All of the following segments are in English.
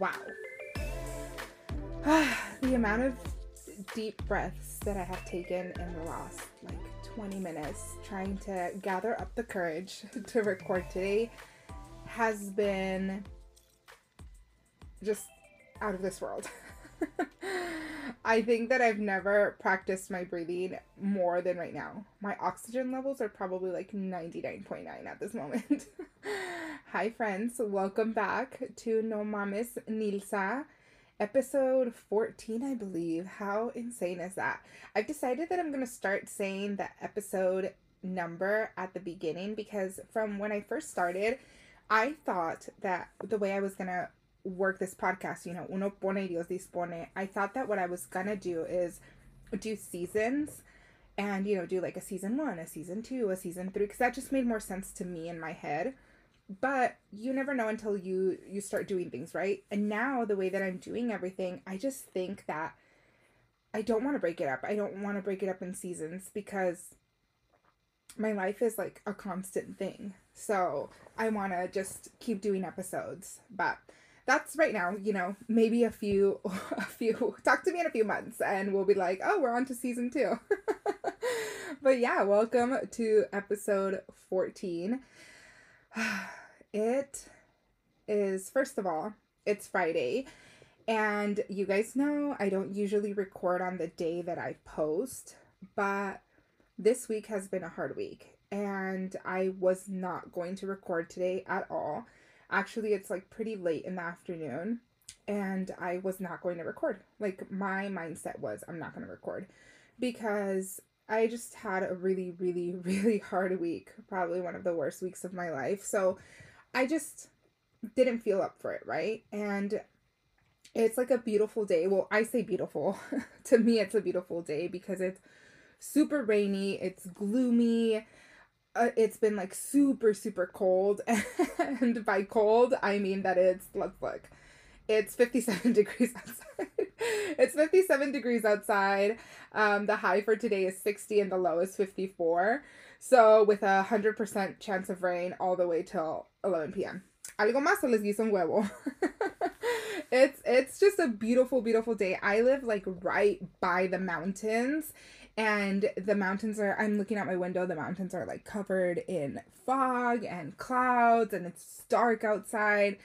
Wow. the amount of deep breaths that I have taken in the last like 20 minutes trying to gather up the courage to record today has been just out of this world. I think that I've never practiced my breathing more than right now. My oxygen levels are probably like 99.9 at this moment. Hi, friends. Welcome back to No Mames Nilza, episode 14, I believe. How insane is that? I've decided that I'm going to start saying the episode number at the beginning because from when I first started, I thought that the way I was going to work this podcast, you know, uno pone Dios dispone. I thought that what I was gonna do is do seasons and, you know, do like a season one, a season two, a season three, because that just made more sense to me in my head. But you never know until you you start doing things, right? And now the way that I'm doing everything, I just think that I don't want to break it up. I don't want to break it up in seasons because my life is like a constant thing. So I want to just keep doing episodes. But that's right now, you know, maybe a few a few talk to me in a few months and we'll be like, "Oh, we're on to season 2." but yeah, welcome to episode 14. It is first of all, it's Friday. And you guys know I don't usually record on the day that I post, but this week has been a hard week and I was not going to record today at all Actually, it's like pretty late in the afternoon and I was not going to record. Like my mindset was I'm not going to record because I just had a really really really hard week, probably one of the worst weeks of my life. So I just didn't feel up for it, right? And it's like a beautiful day. Well, I say beautiful. to me it's a beautiful day because it's super rainy, it's gloomy uh, it's been like super super cold and by cold i mean that it's let's look it's 57 degrees outside it's 57 degrees outside um, the high for today is 60 and the low is 54 so with a 100% chance of rain all the way till 11 p.m algo más les guiso un huevo. It's it's just a beautiful beautiful day. I live like right by the mountains and the mountains are i'm looking out my window the mountains are like covered in fog and clouds and it's dark outside.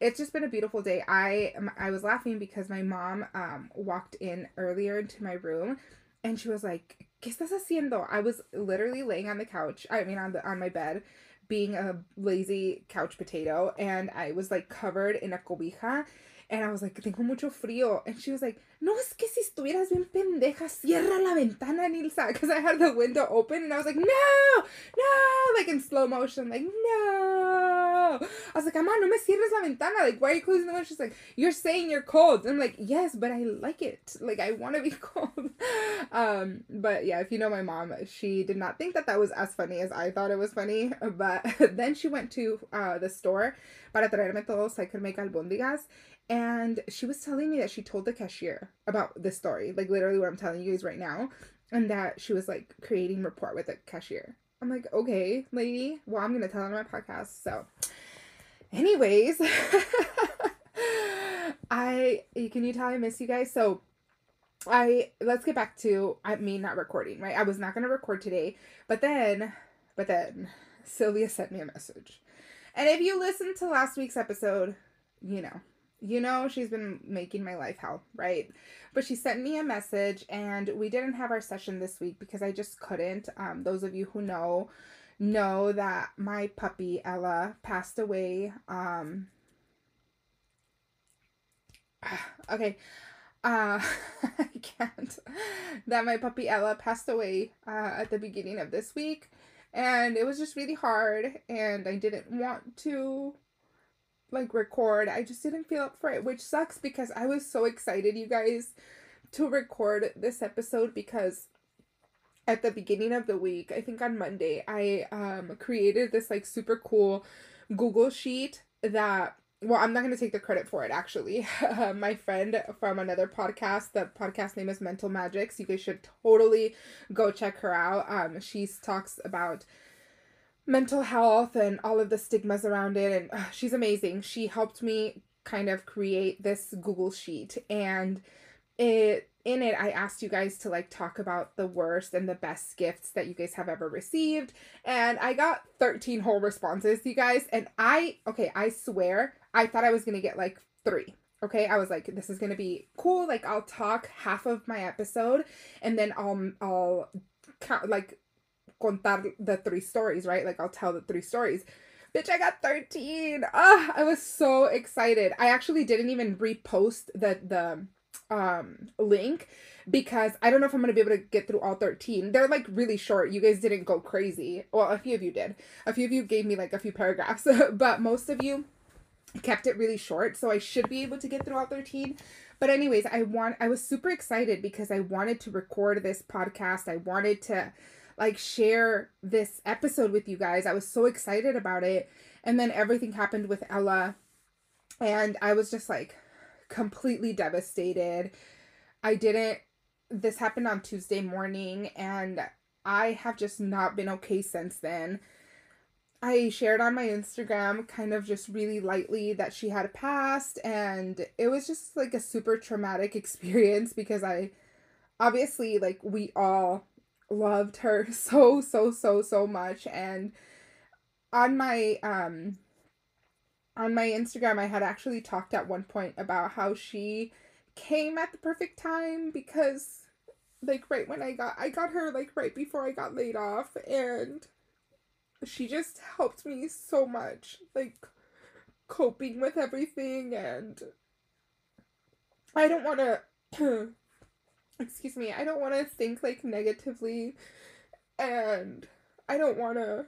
It's just been a beautiful day. I i was laughing because my mom um walked in earlier into my room and she was like ¿Qué estás haciendo? I was literally laying on the couch. I mean on the on my bed being a lazy couch potato and I was like covered in a cobija and I was like, tengo mucho frío. And she was like, no, es que si estuvieras bien pendeja, cierra la ventana, Nilza. Because I had the window open and I was like, no, no, like in slow motion, like, no. I was like, Ama, no me cierres la ventana. Like, why are you closing the window? She's like, you're saying you're cold. And I'm like, yes, but I like it. Like, I want to be cold. um, but yeah, if you know my mom, she did not think that that was as funny as I thought it was funny. But then she went to uh, the store para traerme todo so I could make albóndigas and she was telling me that she told the cashier about this story, like literally what I'm telling you guys right now, and that she was like creating rapport with the cashier. I'm like, okay, lady. Well, I'm gonna tell on my podcast. So, anyways, I can you tell I miss you guys? So, I let's get back to I me not recording. Right, I was not gonna record today, but then, but then Sylvia sent me a message, and if you listened to last week's episode, you know you know she's been making my life hell, right? But she sent me a message and we didn't have our session this week because I just couldn't. Um, those of you who know know that my puppy Ella passed away. Um, okay. Uh, I can't. That my puppy Ella passed away uh, at the beginning of this week. And it was just really hard, and I didn't want to like record. I just didn't feel up for it, which sucks because I was so excited, you guys, to record this episode because at the beginning of the week, I think on Monday, I um created this like super cool Google sheet that well, I'm not going to take the credit for it actually. my friend from another podcast, the podcast name is Mental Magics. You guys should totally go check her out. Um she talks about mental health and all of the stigmas around it and uh, she's amazing. She helped me kind of create this Google sheet and it in it I asked you guys to like talk about the worst and the best gifts that you guys have ever received and I got 13 whole responses you guys and I okay I swear I thought I was going to get like 3 okay? I was like this is going to be cool like I'll talk half of my episode and then I'll I'll count like contar the three stories right like I'll tell the three stories Bitch, I got 13. Ah, I was so excited. I actually didn't even repost the the um link because I don't know if I'm gonna be able to get through all 13. They're like really short. You guys didn't go crazy. Well, a few of you did. A few of you gave me like a few paragraphs, but most of you kept it really short. So I should be able to get through all 13. But anyways, I want I was super excited because I wanted to record this podcast. I wanted to like share this episode with you guys. I was so excited about it. And then everything happened with Ella and I was just like completely devastated. I didn't, this happened on Tuesday morning, and I have just not been okay since then. I shared on my Instagram kind of just really lightly that she had passed, and it was just like a super traumatic experience because I obviously, like, we all loved her so, so, so, so much. And on my, um, on my Instagram, I had actually talked at one point about how she came at the perfect time because like right when I got I got her like right before I got laid off and she just helped me so much like coping with everything and I don't want to excuse me I don't want to think like negatively and I don't want to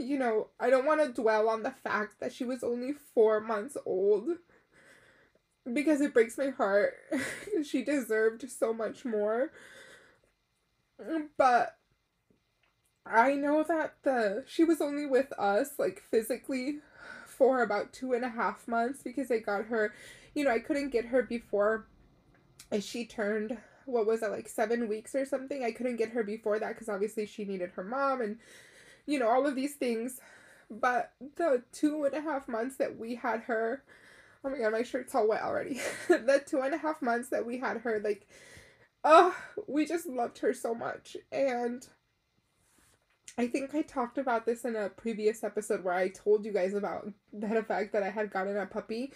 you know, I don't want to dwell on the fact that she was only four months old because it breaks my heart. she deserved so much more. But I know that the she was only with us like physically for about two and a half months because I got her, you know, I couldn't get her before she turned what was that like seven weeks or something. I couldn't get her before that because obviously she needed her mom and you know, all of these things. But the two and a half months that we had her, oh my god, my shirt's all wet already. the two and a half months that we had her, like, oh, we just loved her so much. And I think I talked about this in a previous episode where I told you guys about the fact that I had gotten a puppy.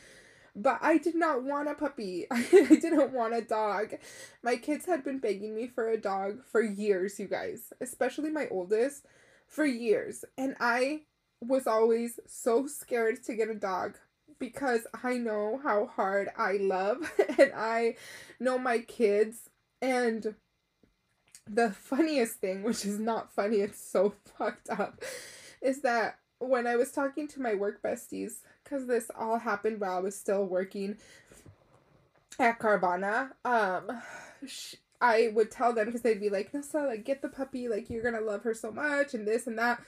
But I did not want a puppy. I didn't want a dog. My kids had been begging me for a dog for years, you guys. Especially my oldest for years. And I was always so scared to get a dog because I know how hard I love and I know my kids. And the funniest thing, which is not funny, it's so fucked up, is that when I was talking to my work besties, because this all happened while I was still working at Carvana, um, I would tell them because they'd be like, Nessa, like, get the puppy, like, you're gonna love her so much, and this and that.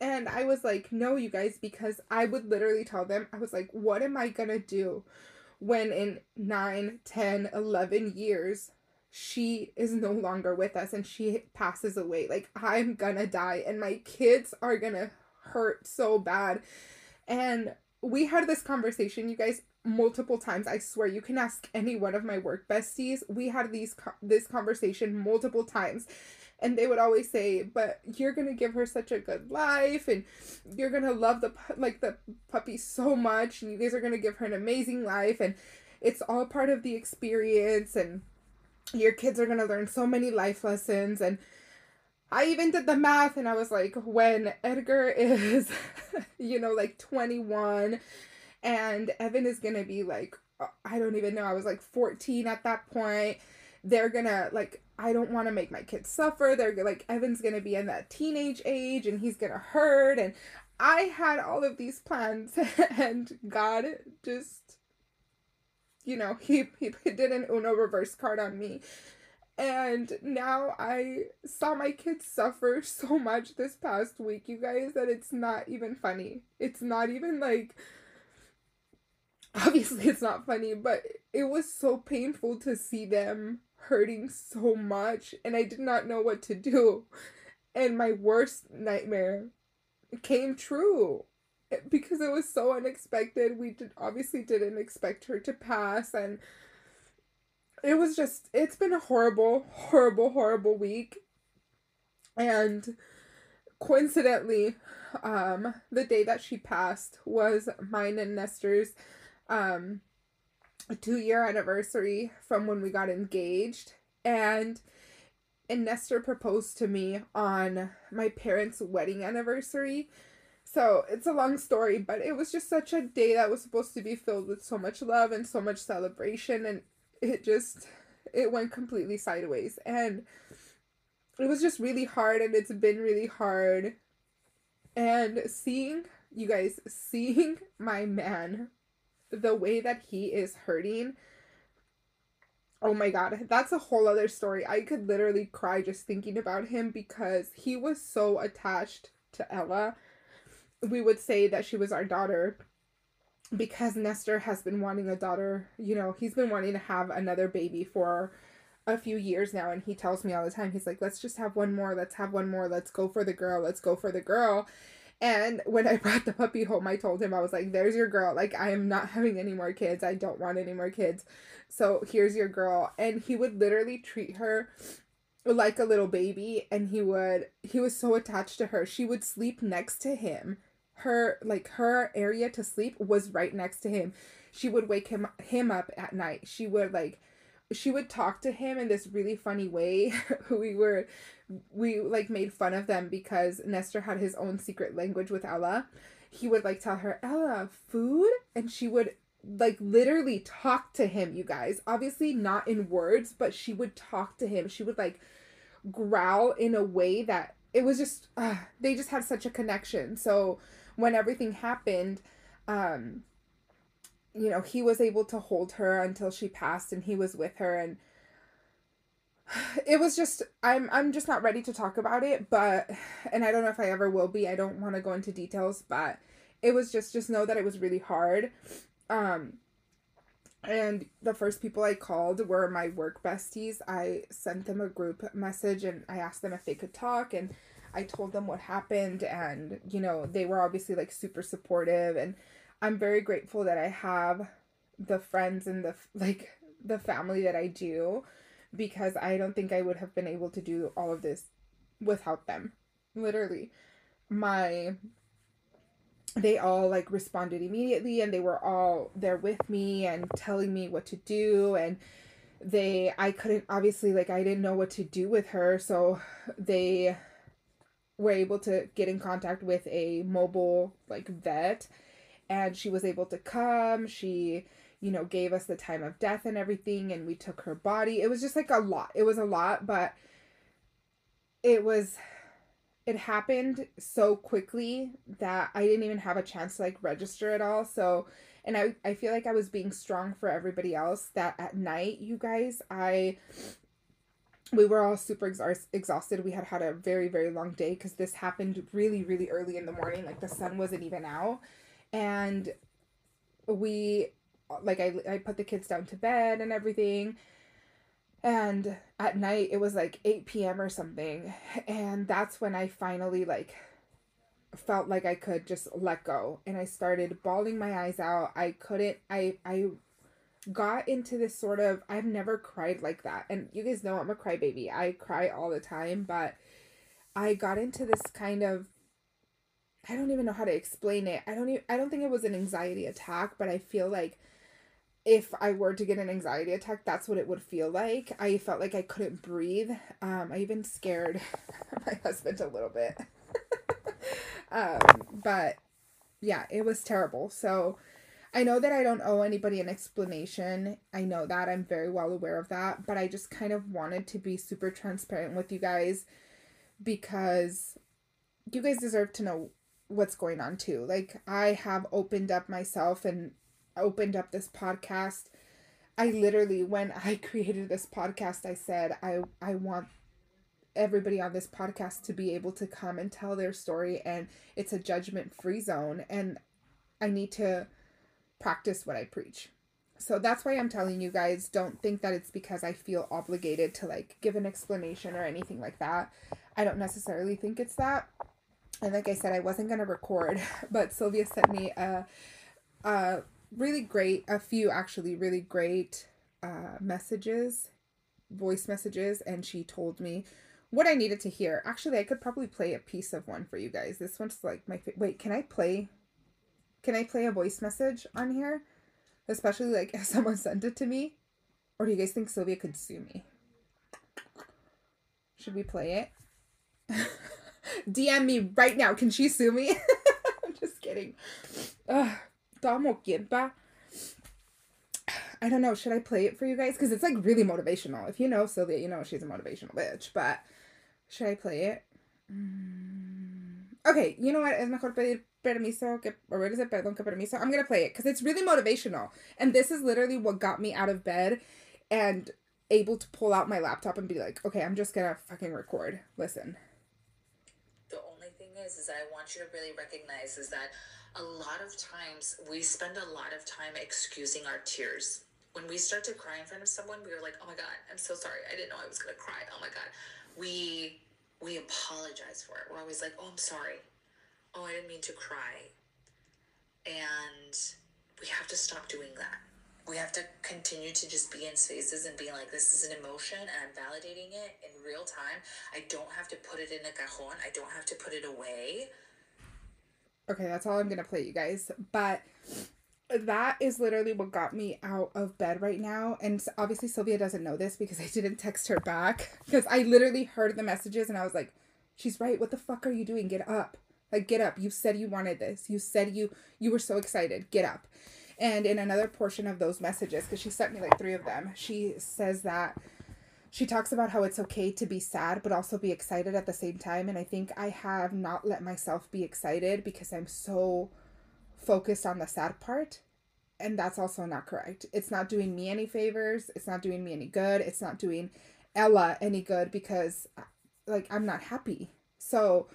And I was like, no, you guys, because I would literally tell them, I was like, what am I gonna do when in 9, 10, 11 years she is no longer with us and she passes away? Like, I'm gonna die, and my kids are gonna hurt so bad. And we had this conversation, you guys, multiple times. I swear you can ask any one of my work besties. We had these this conversation multiple times. And they would always say, "But you're to give her such a good life and you're to love the like the puppy so much and you guys are to give her an amazing life and it's all part of the experience and your kids are to learn so many life lessons and I even did the math and I was like, when Edgar is, you know, like 21 and Evan is gonna be like uh, I don't even know. I was like 14 at that point. They're gonna like I don't want to make my kids suffer. They're like Evan's gonna be in that teenage age and he's gonna hurt and I had all of these plans and God just you know he he did an Uno reverse card on me. And now I saw my kids suffer so much this past week, you guys, that it's not even funny. It's not even like obviously it's not funny, but it was so painful to see them hurting so much and I did not know what to do. And my worst nightmare came true. Eh, because it was so unexpected. We did obviously didn't expect her to pass and it was just it's been a horrible, horrible, horrible week. And coincidentally, um, the day that she passed was mine and Nestor's um two year anniversary from when we got engaged. And and Nestor proposed to me on my parents' wedding anniversary. So it's a long story, but it was just such a day that was supposed to be filled with so much love and so much celebration and it just it went completely sideways. And it was just really hard and it's been really hard. And seeing you guys seeing my man the way that he is hurting oh my god that's a whole other story. I could literally cry just thinking about him because he was so attached to ella. We would say that she was our daughter because Nestor has been wanting a daughter, you know, he's been wanting to have another baby for a few years now and he tells me all the time he's like let's just have one more let's have one more let's go for the girl let's go for the girl. And when i brought the puppy home i told him i was like there's your girl like i am not having any more kids i don't want any more kids. So here's your girl. And he would literally treat her like a little baby and he would he was so attached to her she would sleep next to him her like her area to sleep was right next to him. She would wake him him up at night. She would like she would talk to him in this really funny way. we were we like made fun of them because Nestor had his own secret language with Ella. He would like tell her, "Ella, food?" and she would like literally talk to him, you guys. Obviously not in words, but she would talk to him. She would like growl in a way that it was just uh, they just had such a connection. So when everything happened, um, you know, he was able to hold her until she passed and he was with her and it was just I'm I'm just not ready to talk about it, but and I don't know if I ever will be. I don't want to go into details, but it was just just know that it was really hard. Um and the first people I called were my work besties. I sent them a group message and I asked them if they could talk and I told them what happened and you know they were obviously like super supportive and I'm very grateful that I have the friends and the like the family that I do because I don't think I would have been able to do all of this without them. Literally. My they all like responded immediately and they were all there with me and telling me what to do and they I couldn't obviously like I didn't know what to do with her so they were able to get in contact with a mobile like vet and she was able to come. She you know gave us the time of death and everything and we took her body. It was just like a lot. It was a lot but it was it happened so quickly that i didn't even have a chance to like register it all. So and i i feel like i was being strong for everybody else that at night you guys i we were all super ex- exhausted. We had had a very, very long day because this happened really, really early in the morning. Like the sun wasn't even out. And we, like, I, I put the kids down to bed and everything. And at night, it was like 8 p.m. or something. And that's when I finally, like, felt like I could just let go. And I started bawling my eyes out. I couldn't, I, I got into this sort of I've never cried like that. And you guys know I'm a crybaby. I cry all the time, but I got into this kind of I don't even know how to explain it. I don't even, I don't think it was an anxiety attack, but I feel like if I were to get an anxiety attack, that's what it would feel like. I felt like I couldn't breathe. Um, I even scared my husband a little bit. um, but yeah, it was terrible. So I know that I don't owe anybody an explanation. I know that. I'm very well aware of that. But I just kind of wanted to be super transparent with you guys because you guys deserve to know what's going on too. Like, I have opened up myself and opened up this podcast. I literally, when I created this podcast, I said, I, I want everybody on this podcast to be able to come and tell their story and it's a judgment free zone and I need to practice what I preach. So that's why I'm telling you guys don't think that it's because I feel obligated to like give an explanation or anything like that. I don't necessarily think it's that. And like I said, I wasn't gonna record, but Sylvia sent me a, a really great, a few actually really great uh, messages, voice messages, and she told me what I needed to hear. Actually, I could probably play a piece of one for you guys. This one's like my wait. Can I play? Can I play a voice message on here? Especially like if someone sent it to me, or do you guys think Sylvia could sue me? Should we play it? DM me right now. Can she sue me? I'm just kidding. Ugh, I don't know. Should I play it for you guys? Because it's like really motivational. If you know Sylvia, you know she's a motivational bitch. But should I play it? Mm. Okay, you know what? Es mejor pedir permiso que, or what is it? Perdón que permiso. I'm gonna play it because it's really motivational. And this is literally what got me out of bed and able to pull out my laptop and be like, okay, I'm just gonna fucking record. Listen. The only thing is, is that I want you to really recognize is that a lot of times we spend a lot of time excusing our tears. When we start to cry in front of someone, we are like, oh my God, I'm so sorry. I didn't know I was gonna cry. Oh my God. We we apologize for it. We're always like, oh, I'm sorry. Oh, I didn't mean to cry. And we have to stop doing that we have to continue to just be in spaces and be like, this is an emotion and I'm validating it in real time. I don't have to put it in a cajon. I don't have to put it away. Okay, that's all I'm gonna play, you guys. But that is literally what got me out of bed right now. And obviously, Sylvia doesn't know this because I didn't text her back. Because I literally heard the messages and I was like, she's right. What the fuck are you doing? Get up. Like, get up. You said you wanted this. You said you you were so excited. Get up. And in another portion of those messages, because she sent me like three of them, she says that she talks about how it's okay to be sad, but also be excited at the same time. And I think I have not let myself be excited because I'm so focused on the sad part. And that's also not correct. It's not doing me any favors. It's not doing me any good. It's not doing Ella any good because, like, I'm not happy. So,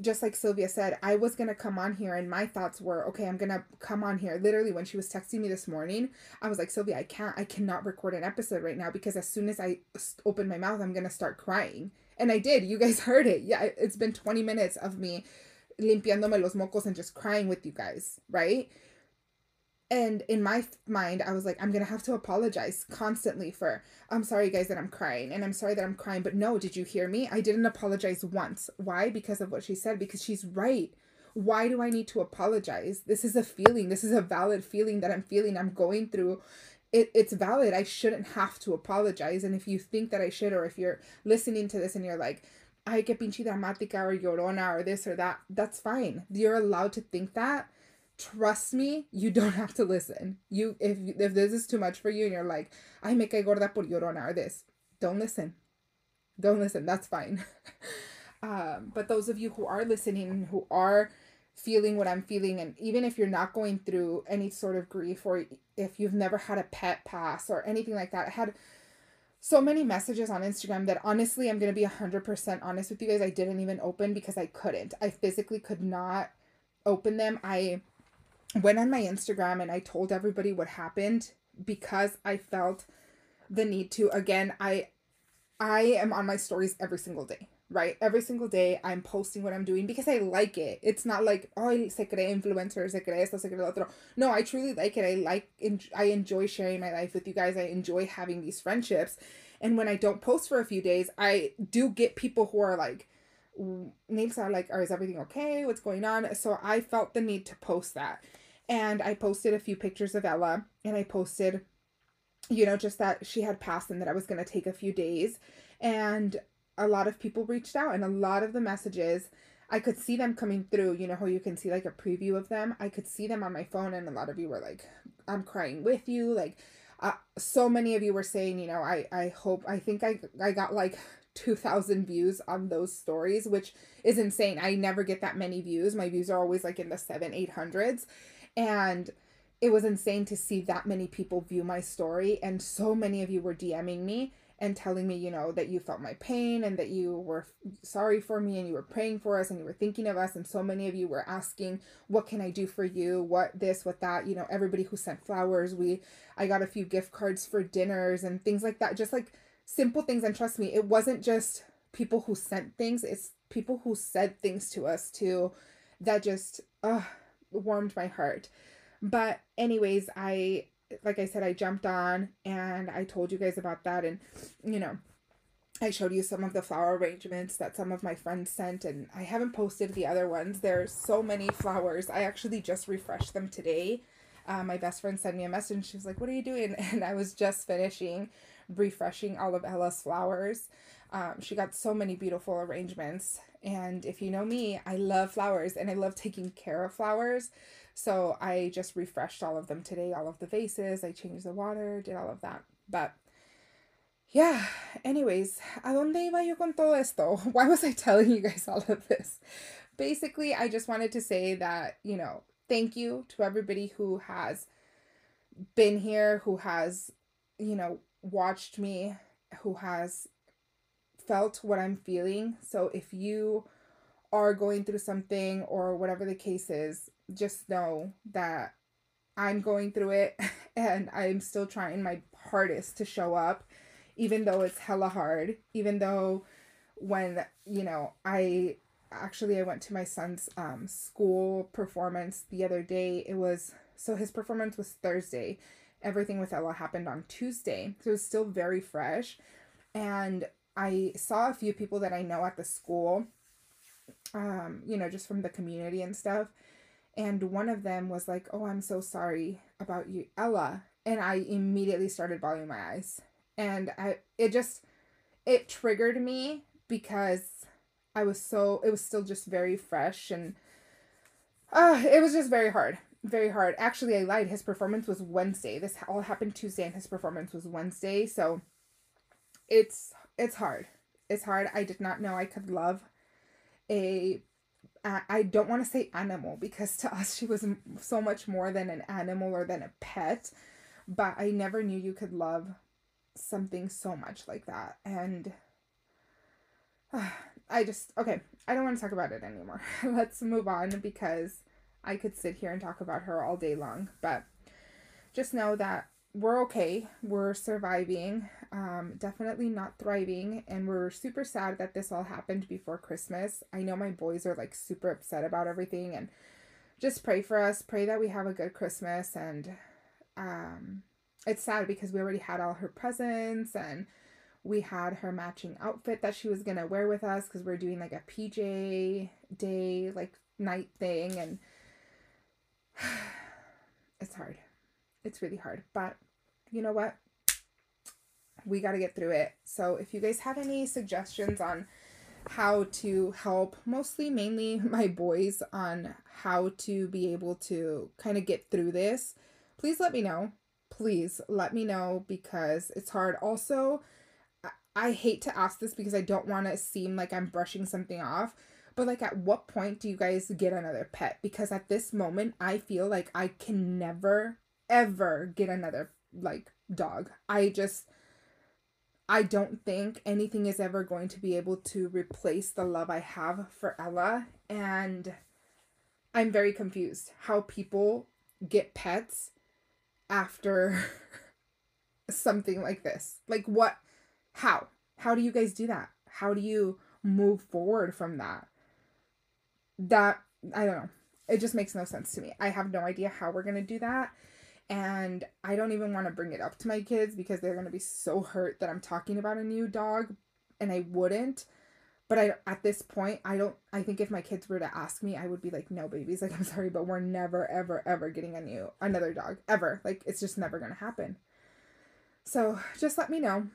just like Sylvia said, I was going to come on here and my thoughts were, okay, I'm going to come on here. Literally, when she was texting me this morning, I was like, Sylvia, I can't, I cannot record an episode right now because as soon as I open my mouth, I'm going to start crying. And I did. You guys heard it. Yeah, it's been 20 minutes of me limpiándome los mocos and just crying with you guys, right? And in my mind i was like i'm gonna have to apologize constantly for i'm sorry guys that i'm crying and i'm sorry that i'm crying but no did you hear me? I didn't apologize once. Why? Because of what she said because she's right. Why do i need to apologize? This is a feeling this is a valid feeling that i'm feeling i'm going through. It, it's valid i shouldn't have to apologize and if you think that i should or if you're listening to this and you're like ay que pinche dramática or llorona or this or that that's fine. You're allowed to think that trust me, you don't have to listen. You if if this is too much for you and you're like, I me cae gorda por llorona or this, don't listen. Don't listen. That's fine. um, but those of you who are listening, who are feeling what I'm feeling, and even if you're not going through any sort of grief or if you've never had a pet pass or anything like that, I had so many messages on Instagram that honestly, I'm going to be 100% honest with you guys. I didn't even open because I couldn't. I physically could not open them. I went on my Instagram and I told everybody what happened because I felt the need to. Again I I am on my stories every single day right? Every single day I'm posting what I'm doing because I like it. It's not like oh se cree influencer se cree esto se cree lo otro. No I truly like it. I like and I enjoy sharing my life with you guys. I enjoy having these friendships. And when I don't post for a few days I do get people who are like names are like, are is everything okay? What's going on? So I felt the need to post that. And I posted a few pictures of Ella and I posted, you know, just that she had passed and that I was going to take a few days. And a lot of people reached out and a lot of the messages, I could see them coming through. You know how you can see like a preview of them? I could see them on my phone and a lot of you were like, I'm crying with you. Like, uh, so many of you were saying, you know, I, I hope, I think I, I got like 2000 views on those stories which is insane. I never get that many views. My views are always like in the 7 800s and it was insane to see that many people view my story. And so many of you were dming me and telling me you know that you felt my pain and that you were sorry for me and you were praying for us and you were thinking of us. And so many of you were asking what can i do for you? What this what that? You know everybody who sent flowers. We i got a few gift cards for dinners and things like that. Just like simple things and trust me it wasn't just people who sent things, it's people who said things to us too that just uh, warmed my heart. But, anyways, I, like I said, I jumped on and I told you guys about that. And, you know, I showed you some of the flower arrangements that some of my friends sent, and I haven't posted the other ones. There's so many flowers. I actually just refreshed them today. Uh, my best friend sent me a message. She was like, What are you doing? And I was just finishing refreshing all of Ella's flowers. Um, she got so many beautiful arrangements. And if you know me, I love flowers and I love taking care of flowers. So I just refreshed all of them today, all of the vases. I changed the water, did all of that. But yeah, anyways, ¿a dónde iba yo con todo esto? Why was I telling you guys all of this? Basically, I just wanted to say that, you know, thank you to everybody who has been here, who has, you know, watched me, who has felt what I'm feeling. So if you are going through something or whatever the case is, just know that I'm going through it and I'm still trying my hardest to show up, even though it's hella hard, even though when, you know, I actually I went to my son's um school performance the other day. It was so his performance was Thursday. Everything with Ella happened on Tuesday. So it was still very fresh. And I saw a few people that I know at the school, um, you know, just from the community and stuff. And one of them was like, Oh, I'm so sorry about you, Ella. And I immediately started bawling my eyes. And I it just it triggered me because I was so it was still just very fresh and uh it was just very hard. Very hard. Actually I lied. His performance was Wednesday. This all happened Tuesday and his performance was Wednesday. So it's it's hard. It's hard. I did not know I could love a I don't want to say animal because to us she was so much more than an animal or than a pet, but I never knew you could love something so much like that. And uh, I just okay, I don't want to talk about it anymore. Let's move on because I could sit here and talk about her all day long, but just know that we're okay. We're surviving. Um, definitely not thriving. And we're super sad that this all happened before Christmas. I know my boys are like super upset about everything. And just pray for us. Pray that we have a good Christmas. And um, it's sad because we already had all her presents and we had her matching outfit that she was to wear with us because we're doing like a PJ day, like night thing. And it's hard. It's really hard. But you know what? We got to get through it. So if you guys have any suggestions on how to help, mostly mainly my boys, on how to be able to kind of get through this, please let me know. Please let me know because it's hard. Also, I hate to ask this because I don't want to seem like I'm brushing something off, but like at what point do you guys get another pet? Because at this moment, I feel like I can never, ever get another like dog. I just I don't think anything is ever going to be able to replace the love I have for Ella and I'm very confused how people get pets after something like this. Like what how? How do you guys do that? How do you move forward from that? That I don't know. It just makes no sense to me. I have no idea how we're going to do that. And I don't even want to bring it up to my kids because they're going to be so hurt that I'm talking about a new dog and I wouldn't. But I at this point I don't I think if my kids were to ask me I would be like no babies like I'm sorry but we're never ever ever getting a new another dog ever. Like it's just never going to happen. So just let me know.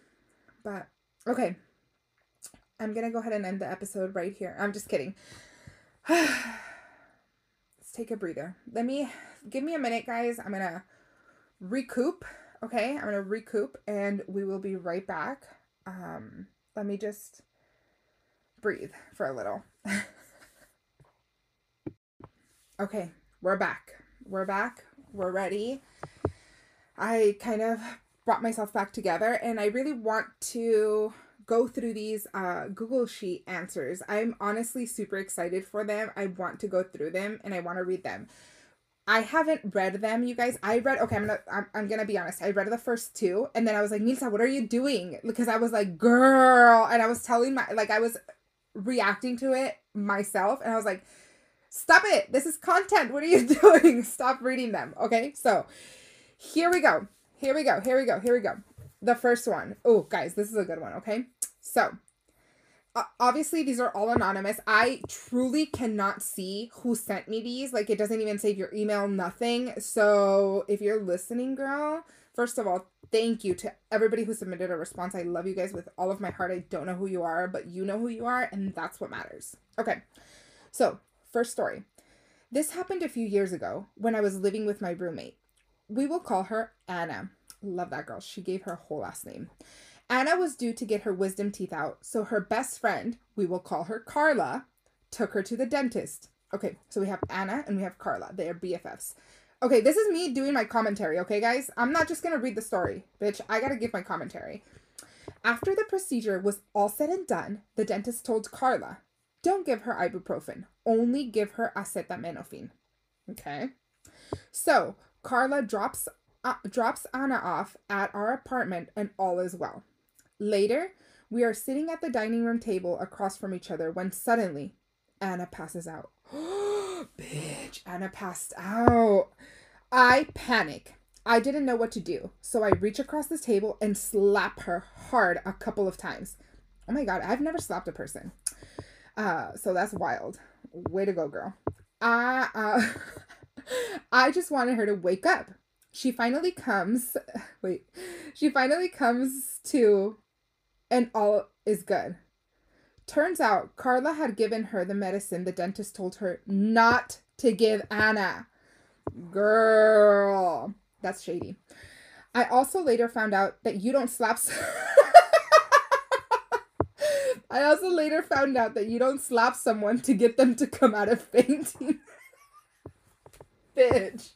But okay. I'm going to go ahead and end the episode right here. I'm just kidding let's take a breather let me give me a minute guys I'm to recoup. Okay, I'm gonna recoup and we will be right back. Um, let me just breathe for a little. okay, we're back. We're back. We're ready. I kind of brought myself back together and I really want to go through these uh, Google Sheet answers. I'm honestly super excited for them. I want to go through them and I want to read them I haven't read them, you guys. I read okay, I'm gonna I'm, I'm gonna be honest. I read the first two and then I was like, Nilza, what are you doing? Because I was like, girl, and I was telling my like I was reacting to it myself and I was like, stop it. This is content. What are you doing? Stop reading them. Okay. So here we go. Here we go. Here we go. Here we go. The first one. Oh, guys, this is a good one. Okay. So uh, obviously these are all anonymous. I truly cannot see who sent me these. Like it doesn't even save your email, nothing. So if you're listening, girl, first of all, thank you to everybody who submitted a response. I love you guys with all of my heart. I don't know who you are, but you know who you are, and that's what matters. Okay. So, first story. This happened a few years ago when I was living with my roommate. We will call her Anna. Love that girl. She gave her whole last name. Anna was due to get her wisdom teeth out, so her best friend, we will call her Carla, took her to the dentist. Okay, so we have Anna and we have Carla. They are BFFs. Okay, this is me doing my commentary, okay, guys? I'm not just gonna read the story, bitch. I gotta give my commentary. After the procedure was all said and done, the dentist told Carla, don't give her ibuprofen, only give her acetaminophen. Okay? So, Carla drops uh, drops Anna off at our apartment and all is well. Later, we are sitting at the dining room table across from each other when suddenly Anna passes out. Bitch, Anna passed out. I panic. I didn't know what to do, so I reach across the table and slap her hard a couple of times. Oh my god, I've never slapped a person. Uh, so that's wild. Way to go, girl. I uh, I just wanted her to wake up. She finally comes. Wait, she finally comes to and all is good. Turns out Carla had given her the medicine the dentist told her not to give Anna. Girl, that's shady. I also later found out that you don't slap. I also later found out that you don't slap someone to get them to come out of fainting. Bitch.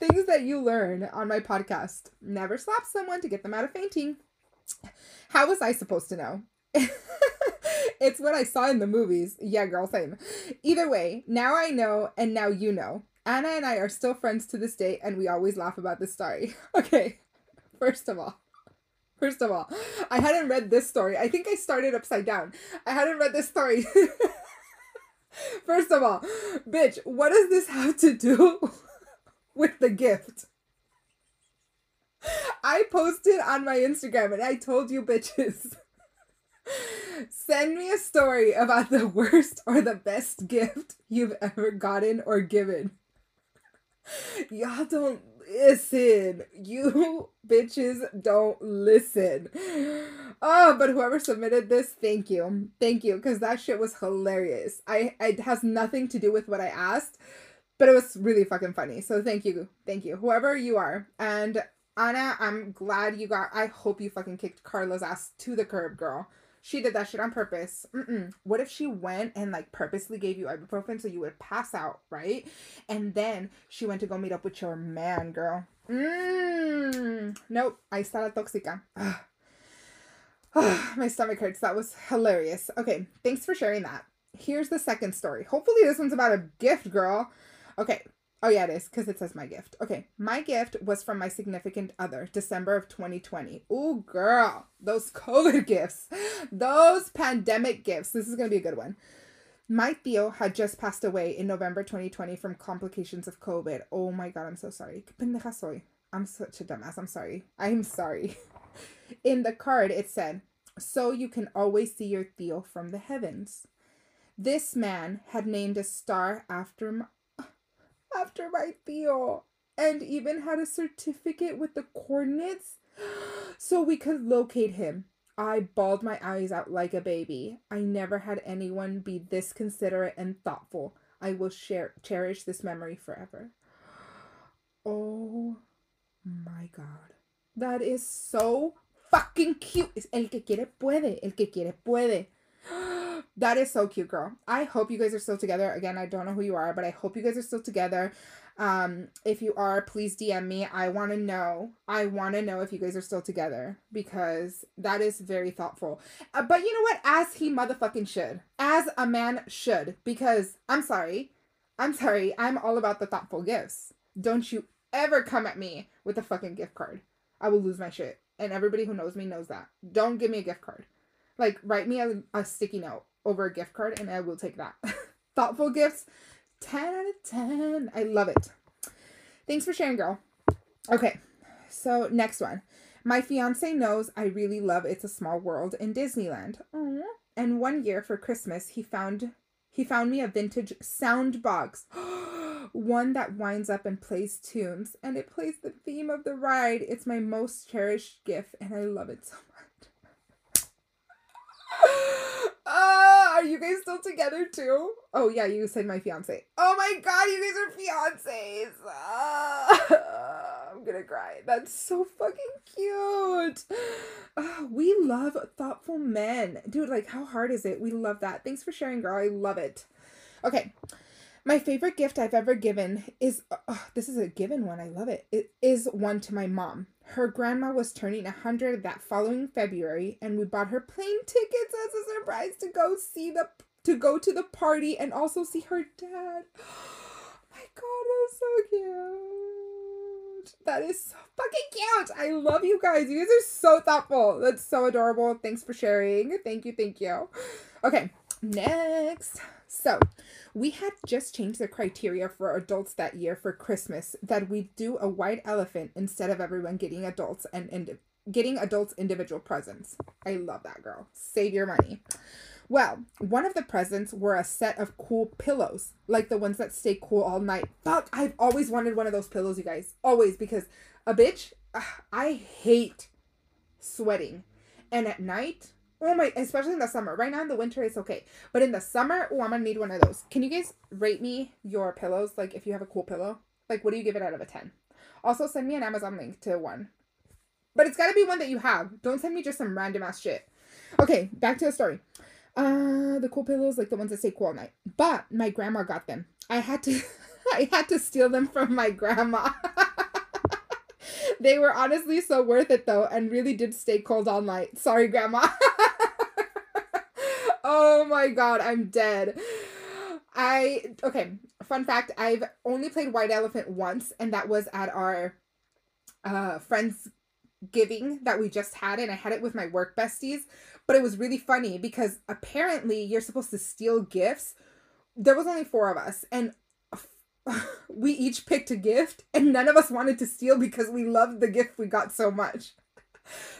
Things that you learn on my podcast. Never slap someone to get them out of fainting. How was I supposed to know? it's what I saw in the movies. Yeah, girl, same. Either way, now I know and now you know. Anna and I are still friends to this day and we always laugh about this story. Okay, first of all, first of all, I hadn't read this story. I think I started upside down. I hadn't read this story. first of all, bitch, what does this have to do with the gift. I posted on my Instagram and I told you bitches send me a story about the worst or the best gift you've ever gotten or given. Y'all don't listen. You bitches don't listen. Oh, but whoever submitted this, thank you. Thank you cuz that shit was hilarious. I it has nothing to do with what I asked but it was really fucking funny. So thank you, thank you, whoever you are. And Anna, I'm glad you got. I hope you fucking kicked Carla's ass to the curb, girl. She did that shit on purpose. Mm-mm. What if she went and like purposely gave you ibuprofen so you would pass out, right? And then she went to go meet up with your man, girl. Mm. Nope. I está la tóxica. my stomach hurts. That was hilarious. Okay, thanks for sharing that. Here's the second story. Hopefully, this one's about a gift, girl. Okay. Oh, yeah, it is because it says my gift. Okay. My gift was from my significant other, December of 2020. Ooh, girl. Those COVID gifts, those pandemic gifts. This is going to be a good one. My Theo had just passed away in November 2020 from complications of COVID. Oh my God, I'm so sorry. I'm such a dumbass. I'm sorry. I'm sorry. In the card, it said, So you can always see your Theo from the heavens. This man had named a star after after my Theo and even had a certificate with the coordinates so we could locate him. I bawled my eyes out like a baby. I never had anyone be this considerate and thoughtful. I will share cherish this memory forever. Oh my god. That is so fucking cute. Es el que quiere puede. El que quiere puede. Oh That is so cute, girl. I hope you guys are still together. Again, I don't know who you are, but I hope you guys are still together. Um, if you are, please DM me. I want to know. I want to know if you guys are still together because that is very thoughtful. Uh, but you know what? As he motherfucking should. As a man should. Because I'm sorry. I'm sorry. I'm all about the thoughtful gifts. Don't you ever come at me with a fucking gift card. I will lose my shit. And everybody who knows me knows that. Don't give me a gift card. Like, write me a, a sticky note over a gift card and I will take that. thoughtful gifts 10 out of 10. I love it. Thanks for sharing, girl. Okay, so next one. My fiance knows I really love It's a Small World in Disneyland. Aww. And one year for Christmas, he found he found me a vintage sound box. one that winds up and plays tunes and it plays the theme of the ride. It's my most cherished gift and I love it so much. uh, are you guys still together too? Oh yeah, you said my fiance. Oh my god, you guys are fiancés. Uh, I'm gonna cry. That's so fucking cute. Uh, we love thoughtful men. Dude, like how hard is it? We love that. Thanks for sharing, girl. I love it. Okay. My favorite gift I've ever given is uh, this is a given one. I love it. It is one to my mom. Her grandma was turning 100 that following February, and we bought her plane tickets as a surprise to go see the to go to the party and also see her dad. Oh my god, that's so cute. That is so fucking cute. I love you guys. You guys are so thoughtful. That's so adorable. Thanks for sharing. Thank you, thank you. Okay, next. So, we had just changed the criteria for adults that year for Christmas that we do a white elephant instead of everyone getting adults and, and getting adults individual presents. I love that girl. Save your money. Well, one of the presents were a set of cool pillows, like the ones that stay cool all night. Fuck, I've always wanted one of those pillows, you guys. Always, because a bitch, uh, I hate sweating. And at night, oh my, especially in the summer. Right now in the winter, it's okay. But in the summer, oh, I'm gonna need one of those. Can you guys rate me your pillows? Like, if you have a cool pillow, like, what do you give it out of a 10? Also, send me an Amazon link to one. But it's gotta be one that you have. Don't send me just some random ass shit. Okay, back to the story. Uh, the cool pillows, like the ones that say cool all night. But my grandma got them. I had to, I had to steal them from my grandma. they were honestly so worth it though, and really did stay cold all night. Sorry, grandma. oh my god, I'm dead. I okay. Fun fact: I've only played White Elephant once, and that was at our uh friends giving that we just had, and I had it with my work besties. But it was really funny because apparently you're supposed to steal gifts. There was only four of us, and we each picked a gift, and none of us wanted to steal because we loved the gift we got so much.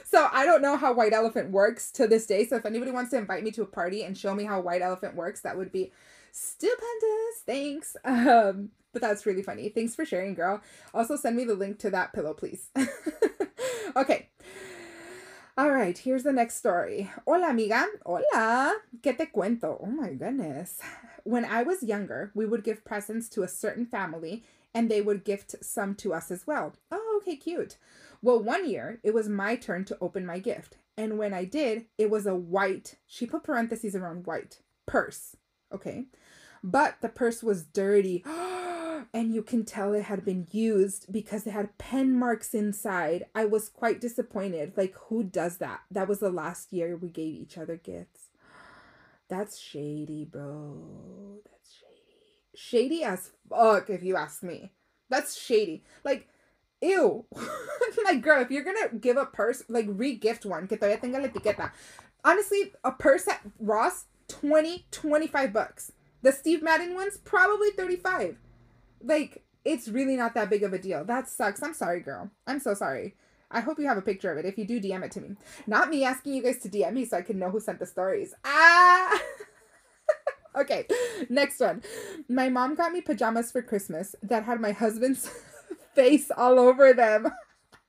So I don't know how White Elephant works to this day. So if anybody wants to invite me to a party and show me how White Elephant works, that would be stupendous. Thanks. Um, but that's really funny. Thanks for sharing, girl. Also send me the link to that pillow, please. okay. All right, here's the next story. Hola, amiga. Hola. ¿Qué te cuento? Oh my goodness. When I was younger, we would give presents to a certain family and they would gift some to us as well. Oh, okay, cute. Well, one year it was my turn to open my gift. And when I did, it was a white, she put parentheses around white, purse. Okay. But the purse was dirty. and you can tell it had been used because it had pen marks inside. I was quite disappointed. Like, who does that? That was the last year we gave each other gifts. That's shady, bro. That's shady. Shady as fuck, if you ask me. That's shady. Like, ew. like, girl, if you're gonna give a purse, like, re-gift one, que todavía tenga la etiqueta. Honestly, a purse at Ross, 20, 25 bucks. The Steve Madden ones, probably 35 like it's really not that big of a deal. That sucks. I'm sorry, girl. I'm so sorry. I hope you have a picture of it. If you do, DM it to me. Not me asking you guys to DM me so I can know who sent the stories. Ah! okay, next one. My mom got me pajamas for Christmas that had my husband's face all over them.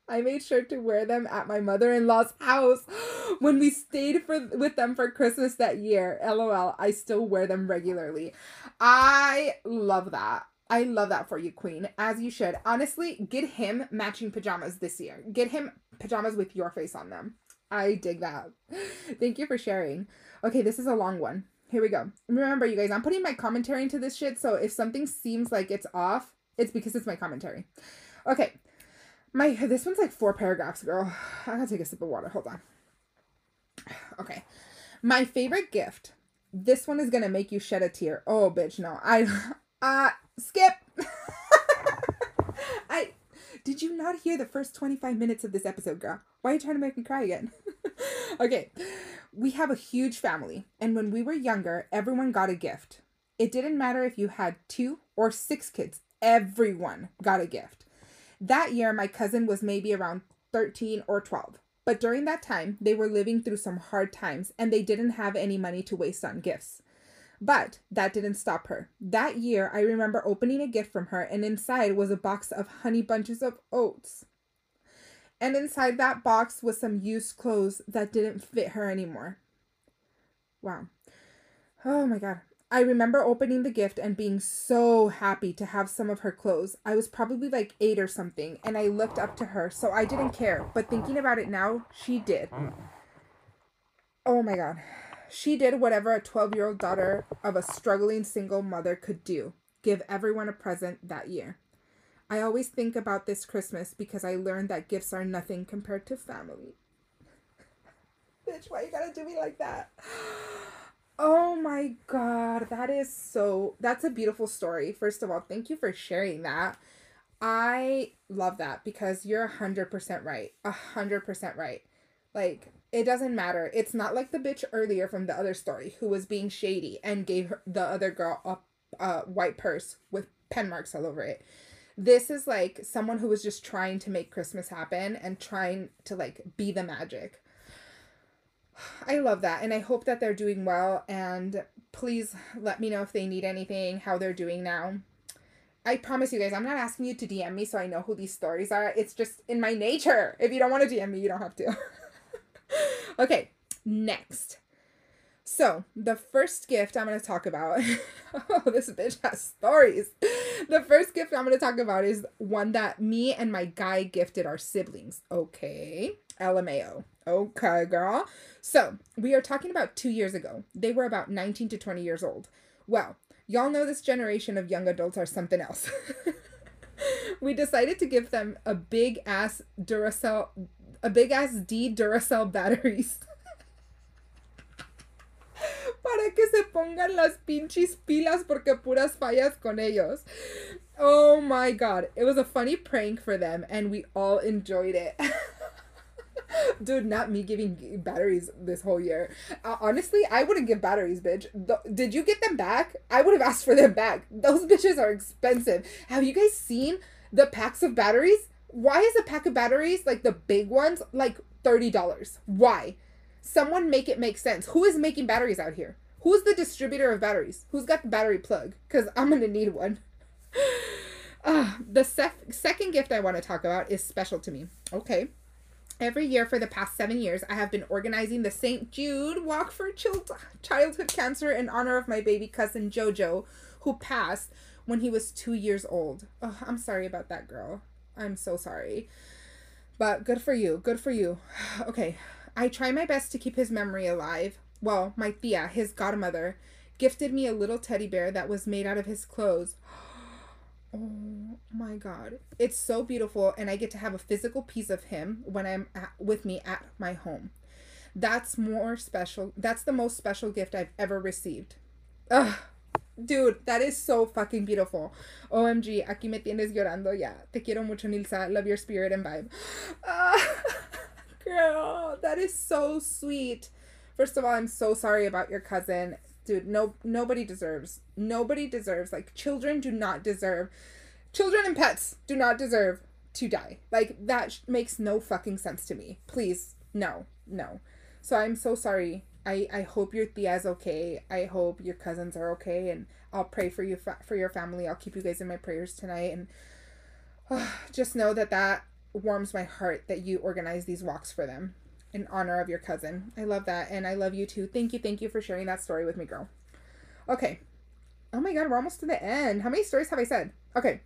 I made sure to wear them at my mother-in-law's house when we stayed for with them for Christmas that year. LOL. I still wear them regularly. I love that. I love that for you, Queen, as you should. Honestly, get him matching pajamas this year. Get him pajamas with your face on them. I dig that. Thank you for sharing. Okay, this is a long one. Here we go. Remember, you guys, I'm putting my commentary into this shit, so if something seems like it's off, It's because it's my commentary. Okay. My this one's like four paragraphs, girl. I gotta take a sip of water. Hold on. Okay. My favorite gift. This one is gonna make you shed a tear. Oh bitch, no. I uh skip. I did you not hear the first 25 minutes of this episode, girl? Why are you trying to make me cry again? okay. We have a huge family, and when we were younger, everyone got a gift. It didn't matter if you had two or six kids, everyone got a gift. That year, my cousin was maybe around 13 or 12. But during that time, they were living through some hard times and they didn't have any money to waste on gifts. But that didn't stop her. That year, I remember opening a gift from her, and inside was a box of honey bunches of oats. And inside that box was some used clothes that didn't fit her anymore. Wow. Oh my God. I remember opening the gift and being so happy to have some of her clothes. I was probably like eight or something, and I looked up to her, so I didn't care. But thinking about it now, she did. Oh my God. She did whatever a 12 year old daughter of a struggling single mother could do give everyone a present that year. I always think about this Christmas because I learned that gifts are nothing compared to family. Bitch, why you gotta do me like that? Oh my god, that is so that's a beautiful story. First of all, thank you for sharing that. I love that because you're 100% right. 100% right. Like it doesn't matter. It's not like the bitch earlier from the other story who was being shady and gave her, the other girl a, a white purse with pen marks all over it. This is like someone who was just trying to make Christmas happen and trying to like be the magic. I love that and I hope that they're doing well and please let me know if they need anything, how they're doing now. I promise you guys, I'm not asking you to DM me so I know who these stories are. It's just in my nature. If you don't want to DM me, you don't have to. okay, next. So, the first gift I'm going to talk about. oh, this bitch has stories. The first gift I'm going to talk about is one that me and my guy gifted our siblings. Okay. LMAO. Okay, girl. So, we are talking about two years ago. They were about 19 to 20 years old. Well, y'all know this generation of young adults are something else. we decided to give them a big ass Duracell a big ass D Duracell batteries. Para que se pongan las pinches pilas porque puras fallas con ellos. Oh my god. It was a funny prank for them and we all enjoyed it. Dude, not me giving batteries this whole year. Uh, honestly, I wouldn't give batteries, bitch. Did you get them back? I would have asked for them back. Those bitches are expensive. Have you guys seen the packs of batteries? why is a pack of batteries like the big ones like $30 why someone make it make sense who is making batteries out here who's the distributor of batteries who's got the battery plug because i'm gonna need one uh, the sec- second gift i want to talk about is special to me okay Every year for the past seven years, I have been organizing the St. Jude Walk for Child- Childhood Cancer in honor of my baby cousin Jojo, who passed when he was two years old. Oh, I'm sorry about that, girl. I'm so sorry. But good for you. Good for you. Okay. I try my best to keep his memory alive. Well, my tia, his godmother, gifted me a little teddy bear that was made out of his clothes. Oh my god. It's so beautiful and I get to have a physical piece of him when I'm at, with me at my home. That's more special. That's the most special gift I've ever received. Ugh. Dude, that is so fucking beautiful. OMG, aquí me tienes llorando ya. Te quiero mucho, Nilza. Love your spirit and vibe. Uh, girl, that is so sweet. First of all, I'm so sorry about your cousin. Dude, no nobody deserves. Nobody deserves. Like children do not deserve. Children and pets do not deserve to die. Like that sh- makes no fucking sense to me. Please, no. No. So I'm so sorry I, I hope your tia's okay. I hope your cousins are okay, and I'll pray for you fa- for your family. I'll keep you guys in my prayers tonight, and just know that that warms my heart that you organize these walks for them in honor of your cousin. I love that, and I love you too. Thank you, thank you for sharing that story with me, girl. Okay. Oh my god, we're almost to the end. How many stories have I said? Okay.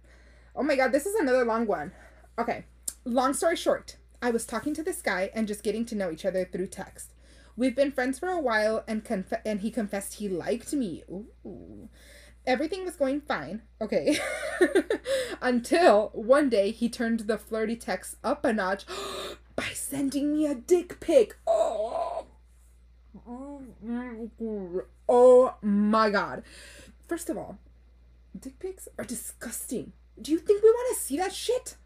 Oh my god, this is another long one. Okay. Long story short, I was talking to this guy and just getting to know each other through text. We've been friends for a while, and conf- and he confessed he liked me. Ooh. everything was going fine, okay? Until one day he turned the flirty text up a notch oh by sending me a dick pic. Oh. Oh my god. First of all, dick pics are disgusting. Do you think we want to see that shit?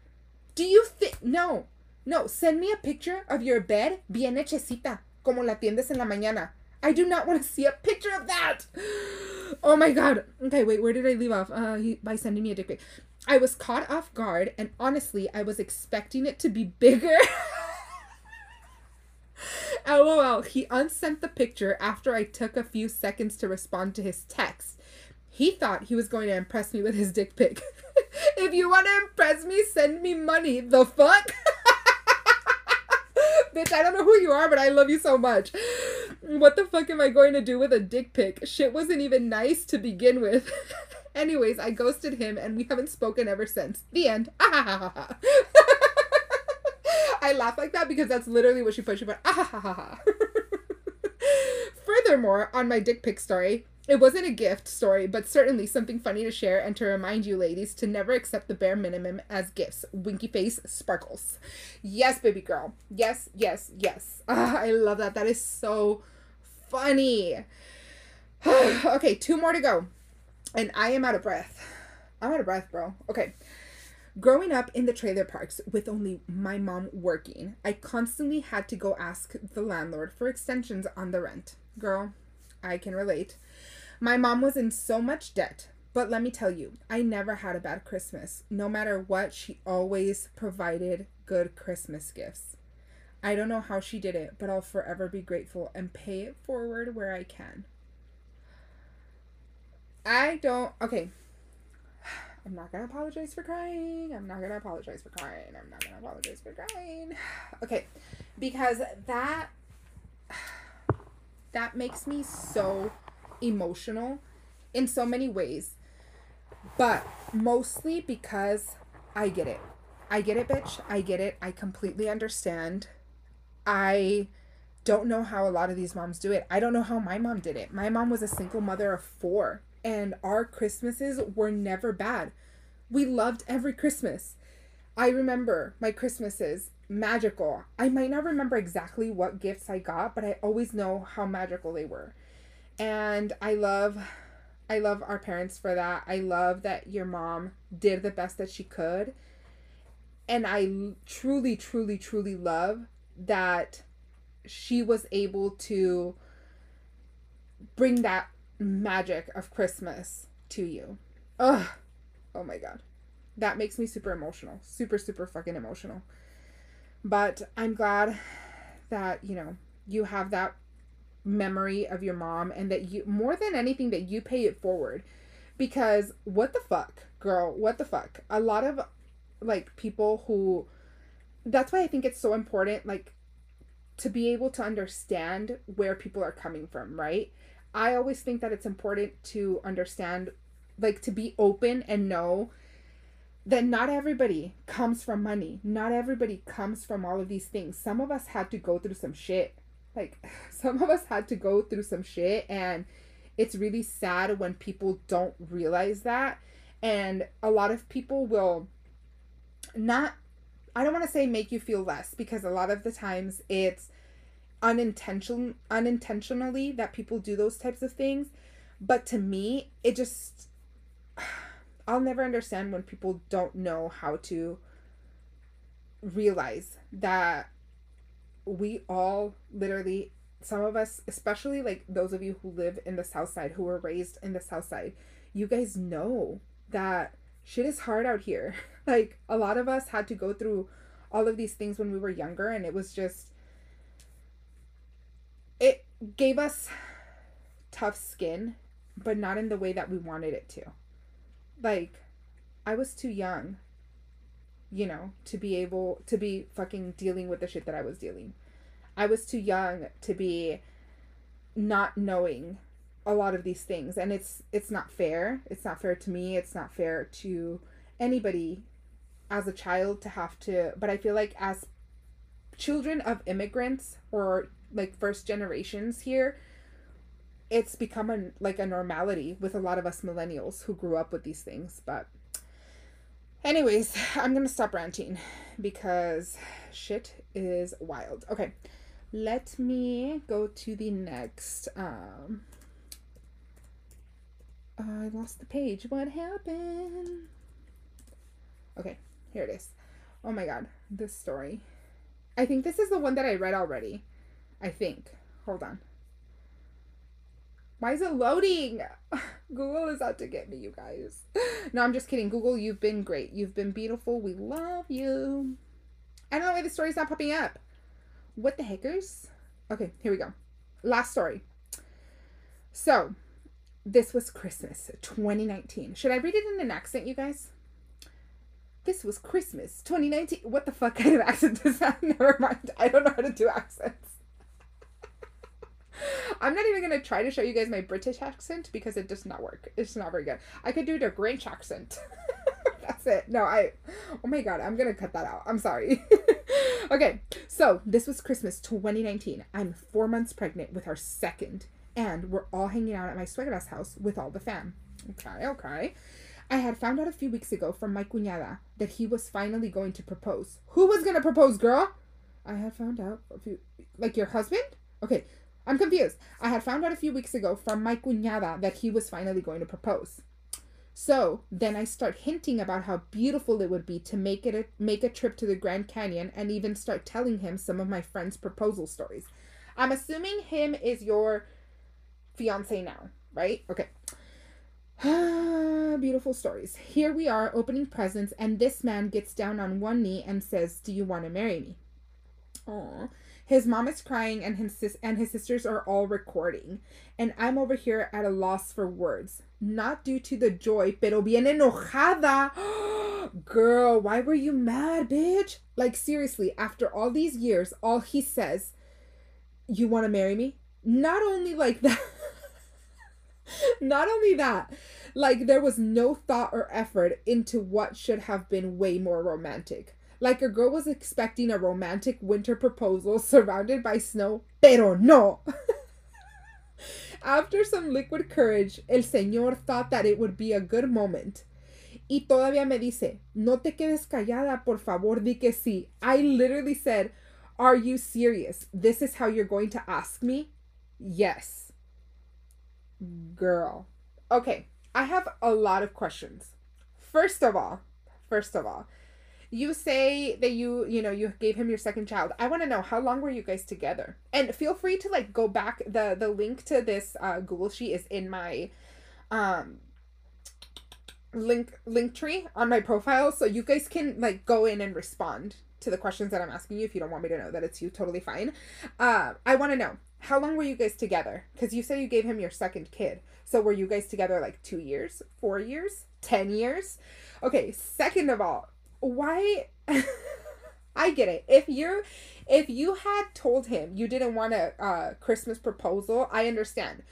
Do you think no? No, send me a picture of your bed bien hechecita, como la tiendes en la mañana. I do not want to see a picture of that. Oh my god. Okay, wait, where did I leave off? Uh, he, by sending me a dick pic. I was caught off guard, and honestly, I was expecting it to be bigger. LOL, he unsent the picture after I took a few seconds to respond to his text. He thought he was going to impress me with his dick pic. if you want to impress me, send me money. The fuck? Bitch, I don't know who you are, but I love you so much. What the fuck am I going to do with a dick pic? Shit wasn't even nice to begin with. Anyways, I ghosted him and we haven't spoken ever since. The end. I laugh like that because that's literally what she put. She put Furthermore, on my dick pic story, it wasn't a gift story, but certainly something funny to share and to remind you ladies to never accept the bare minimum as gifts. Winky face sparkles. Yes, baby girl. Yes, yes, yes. Ah, I love that. That is so funny. okay, two more to go. And I am out of breath. I'm out of breath, bro. Okay. Growing up in the trailer parks with only my mom working, I constantly had to go ask the landlord for extensions on the rent. Girl, I can relate. My mom was in so much debt, but let me tell you, I never had a bad Christmas. No matter what, she always provided good Christmas gifts. I don't know how she did it, but I'll forever be grateful and pay it forward where I can. I don't. Okay. I'm not gonna apologize for crying. I'm not gonna apologize for crying. I'm not gonna apologize for crying. Okay. Because that. That makes me so emotional in so many ways. But mostly because I get it. I get it, bitch. I get it. I completely understand. I don't know how a lot of these moms do it. I don't know how my mom did it. My mom was a single mother of four, and our Christmases were never bad. We loved every Christmas. I remember my Christmases magical. I might not remember exactly what gifts I got, but I always know how magical they were and I love I love our parents for that. I love that your mom did the best that she could. And I truly truly truly love that she was able to bring that magic of Christmas to you. Ugh. Oh my god. That makes me super emotional. Super, super fucking emotional. But I'm glad that, you know, you have that memory of your mom and that you more than anything that you pay it forward because what the fuck girl what the fuck a lot of like people who that's why i think it's so important like to be able to understand where people are coming from right i always think that it's important to understand like to be open and know that not everybody comes from money. Not everybody comes from all of these things. Some of us had to go through some shit. Like some of us had to go through some shit and it's really sad when people don't realize that. And a lot of people will not I don't want to say make you feel less because a lot of the times it's unintentional unintentionally that people do those types of things. But to me it just I'll never understand when people don't know how to realize that we all literally some of us especially like those of you who live in the south side who were raised in the south side you guys know that shit is hard out here. Like a lot of us had to go through all of these things when we were younger and it was just it gave us tough skin but not in the way that we wanted it to like i was too young you know, to be able to be fucking dealing with the shit that I was dealing. I was too young to be not knowing a lot of these things and it's it's not fair. It's not fair to me. It's not fair to anybody as a child to have to but I feel like as children of immigrants or like first generations here it's become a, like a normality with a lot of us millennials who grew up with these things. But, anyways, I'm gonna stop ranting because shit is wild. Okay, let me go to the next. Um, I lost the page. What happened? Okay, here it is. Oh my god, this story. I think this is the one that I read already. I think. Hold on. Why is it loading? Google is out to get me, you guys. No, I'm just kidding. Google, you've been great. You've been beautiful. We love you. I don't know why the story's not popping up. What the heckers? Okay, here we go. Last story. So, this was Christmas 2019. Should I read it in an accent, you guys? This was Christmas 2019. What the fuck kind of accent is that? Never mind. I don't know how to do accents. I'm not even gonna try to show you guys my British accent because it does not work. It's not very good. I could do the Grinch accent. That's it. No, I. Oh my god, I'm gonna cut that out. I'm sorry. okay, so this was Christmas 2019. I'm four months pregnant with our second, and we're all hanging out at my suegra's house with all the fam. Okay, okay. I had found out a few weeks ago from my cuñada that he was finally going to propose. Who was gonna propose, girl? I had found out a few. Like your husband? Okay, I'm confused. I had found out a few weeks ago from my cuñada that he was finally going to propose. So then I start hinting about how beautiful it would be to make it a, make a trip to the Grand Canyon and even start telling him some of my friends' proposal stories. I'm assuming him is your fiance now, right? Okay. beautiful stories. Here we are opening presents, and this man gets down on one knee and says, "Do you want to marry me?" Aww. His mom is crying and his sis- and his sisters are all recording. And I'm over here at a loss for words. Not due to the joy, pero bien enojada. Girl, why were you mad, bitch? Like seriously, after all these years, all he says, "You want to marry me?" Not only like that. not only that, like there was no thought or effort into what should have been way more romantic. Like a girl was expecting a romantic winter proposal surrounded by snow, pero no. After some liquid courage, el señor thought that it would be a good moment. Y todavía me dice, no te quedes callada, por favor, di que sí. I literally said, Are you serious? This is how you're going to ask me? Yes. Girl. Okay, I have a lot of questions. First of all, first of all, you say that you you know you gave him your second child. I want to know how long were you guys together? And feel free to like go back the the link to this uh google sheet is in my um link link tree on my profile so you guys can like go in and respond to the questions that i'm asking you if you don't want me to know that it's you totally fine. Uh i want to know how long were you guys together? Because you say you gave him your second kid. So were you guys together like two years four years ten years? Okay second of all why I get it. If you're if you had told him you didn't want a uh, Christmas proposal, I understand.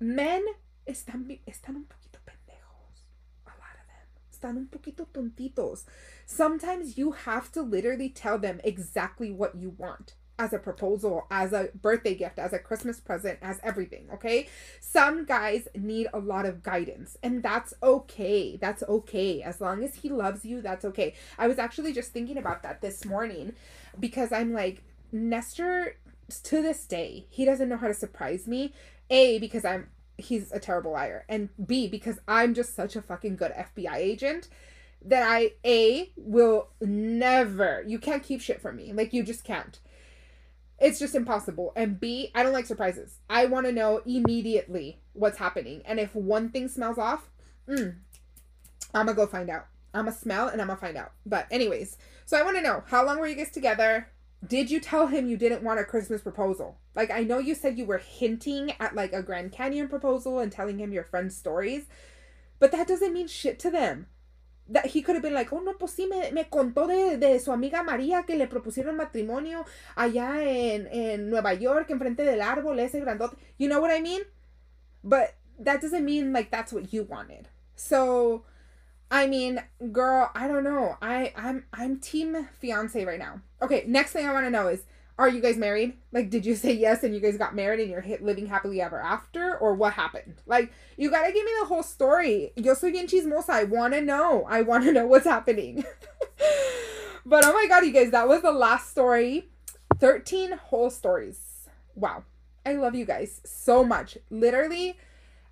Men están están un poquito pendejos. A lot of them están un poquito tontitos. Sometimes you have to literally tell them exactly what you want as a proposal, as a birthday gift, as a Christmas present, as everything, okay? Some guys need a lot of guidance, and that's okay. That's okay. As long as he loves you, that's okay. I was actually just thinking about that this morning because I'm like, Nestor, to this day, he doesn't know how to surprise me. A, because I'm he's a terrible liar, and B, because I'm just such a fucking good FBI agent that I A will never you can't keep shit from me. Like you just can't it's just impossible. And B, I don't like surprises. I want to know immediately what's happening. And if one thing smells off, mm, I'm gonna go find out. I'm gonna smell and I'm gonna find out. But anyways, so I want to know how long were you guys together? Did you tell him you didn't want a Christmas proposal? Like I know you said you were hinting at like a Grand Canyon proposal and telling him your friends' stories, but that doesn't mean shit to them that he could have been like, oh no, pues sí, me, me contó de, de, su amiga María que le propusieron matrimonio allá en, en Nueva York, enfrente del árbol, ese grandote. You know what I mean? But that doesn't mean like that's what you wanted. So, I mean, girl, I don't know. I I'm I'm team fiance right now. Okay, next thing I want to know is are you guys married? Like, did you say yes and you guys got married and you're living happily ever after? Or what happened? Like, you gotta give me the whole story. Yo soy bien chismosa. I wanna know. I wanna know what's happening. but oh my god, you guys, that was the last story. 13 whole stories. Wow. I love you guys so much. Literally,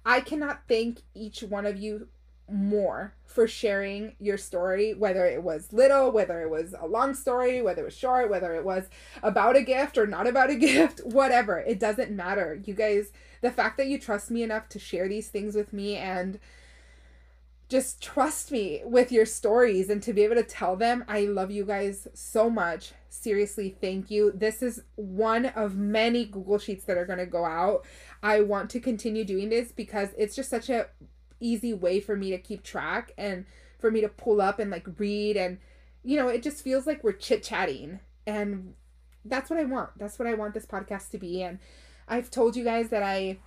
I cannot thank each one of you more for sharing your story, whether it was little, whether it was a long story, whether it was short, whether it was about a gift or not about a gift, whatever. It doesn't matter. You guys, the fact that you trust me enough to share these things with me and just trust me with your stories and to be able to tell them, I love you guys so much. Seriously, thank you. This is one of many Google Sheets that are going to go out. I want to continue doing this because it's just such a easy way for me to keep track and for me to pull up and like read and you know it just feels like we're chit-chatting. And that's what i want. That's what i want this podcast to be. And i've told you guys that i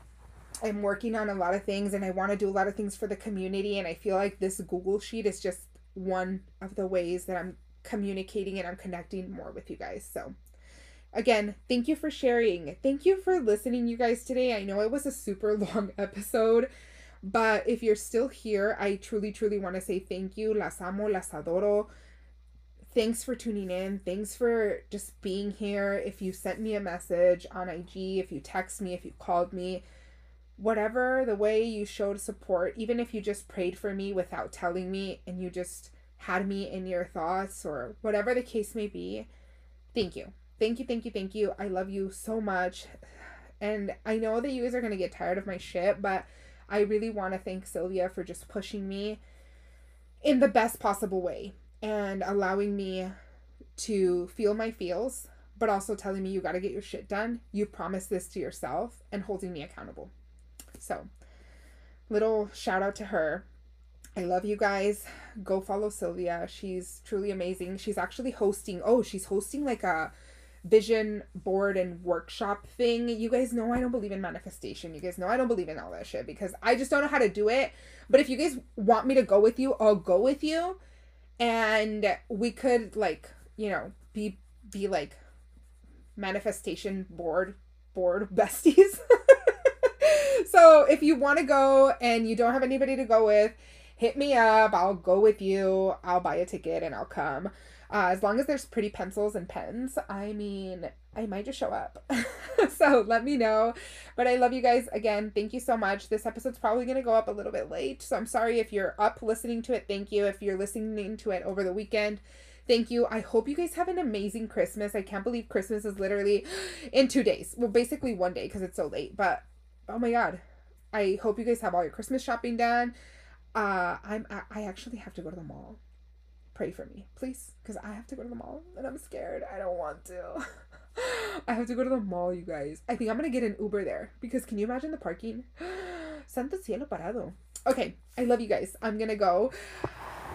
i'm working on a lot of things and i want to do a lot of things for the community. And i feel like this google sheet is just one of the ways that i'm communicating and i'm connecting more with you guys. So again thank you for sharing. Thank you for listening you guys today. I know it was a super long episode but if you're still here, I truly, truly want to say thank you. Las amo, las adoro. Thanks for tuning in. Thanks for just being here. If you sent me a message on IG, if you text me, if you called me, whatever the way you showed support, even if you just prayed for me without telling me and you just had me in your thoughts or whatever the case may be, thank you. Thank you, thank you, thank you. I love you so much. And I know that you guys are going to get tired of my shit, but I really want to thank Sylvia for just pushing me in the best possible way and allowing me to feel my feels, but also telling me you got to get your shit done. You promised this to yourself and holding me accountable. So, little shout out to her. I love you guys. Go follow Sylvia. She's truly amazing. She's actually hosting, oh, she's hosting like a vision board and workshop thing. You guys know I don't believe in manifestation. You guys know I don't believe in all that shit because I just don't know how to do it. But if you guys want me to go with you, I'll go with you. And we could like, you know, be be like manifestation board board besties. so if you want to go and you don't have anybody to go with, hit me up. I'll go with you. I'll buy a ticket and I'll come. Uh, as long as there's pretty pencils and pens, I mean, I might just show up. so let me know. But I love you guys again. Thank you so much. This episode's probably going to go up a little bit late. So I'm sorry if you're up listening to it. Thank you. If you're listening to it over the weekend, thank you. I hope you guys have an amazing Christmas. I can't believe Christmas is literally in two days. Well, basically one day because it's so late. But oh my God. I hope you guys have all your Christmas shopping done. Uh, I'm I actually have to go to the mall pray for me, please, because I have to go to the mall and I'm scared. I don't want to. I have to go to the mall, you guys. I think I'm gonna get an Uber there because can you imagine the parking? Santo cielo parado. Okay, I love you guys. I'm gonna go.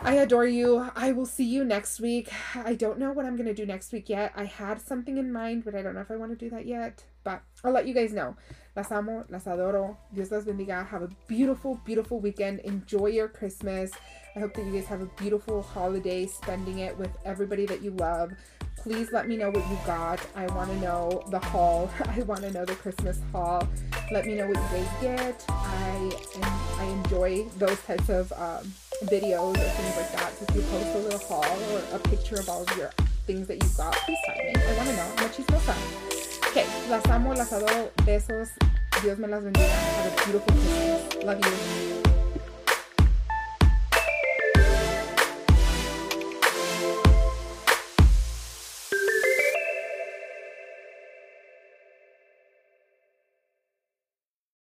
I adore you. I will see you next week. I don't know what I'm going to do next week yet. I had something in mind, but I don't know if I want to do that yet. But I'll let you guys know. Las amo, las adoro. Dios las bendiga. Have a beautiful, beautiful weekend. Enjoy your Christmas. I hope that you guys have a beautiful holiday, spending it with everybody that you love. Please let me know what you got. I want to know the haul. I want to know the Christmas haul. Let me know what you guys get. I I enjoy those types of um, videos or things like that. So if you post a little haul or a picture of all of your things that you got, please tag me. I want to know. I'm a chismosa. Okay, las amo, las adoro. Besos. Dios me las bendiga. A beautiful Christmas. Love you.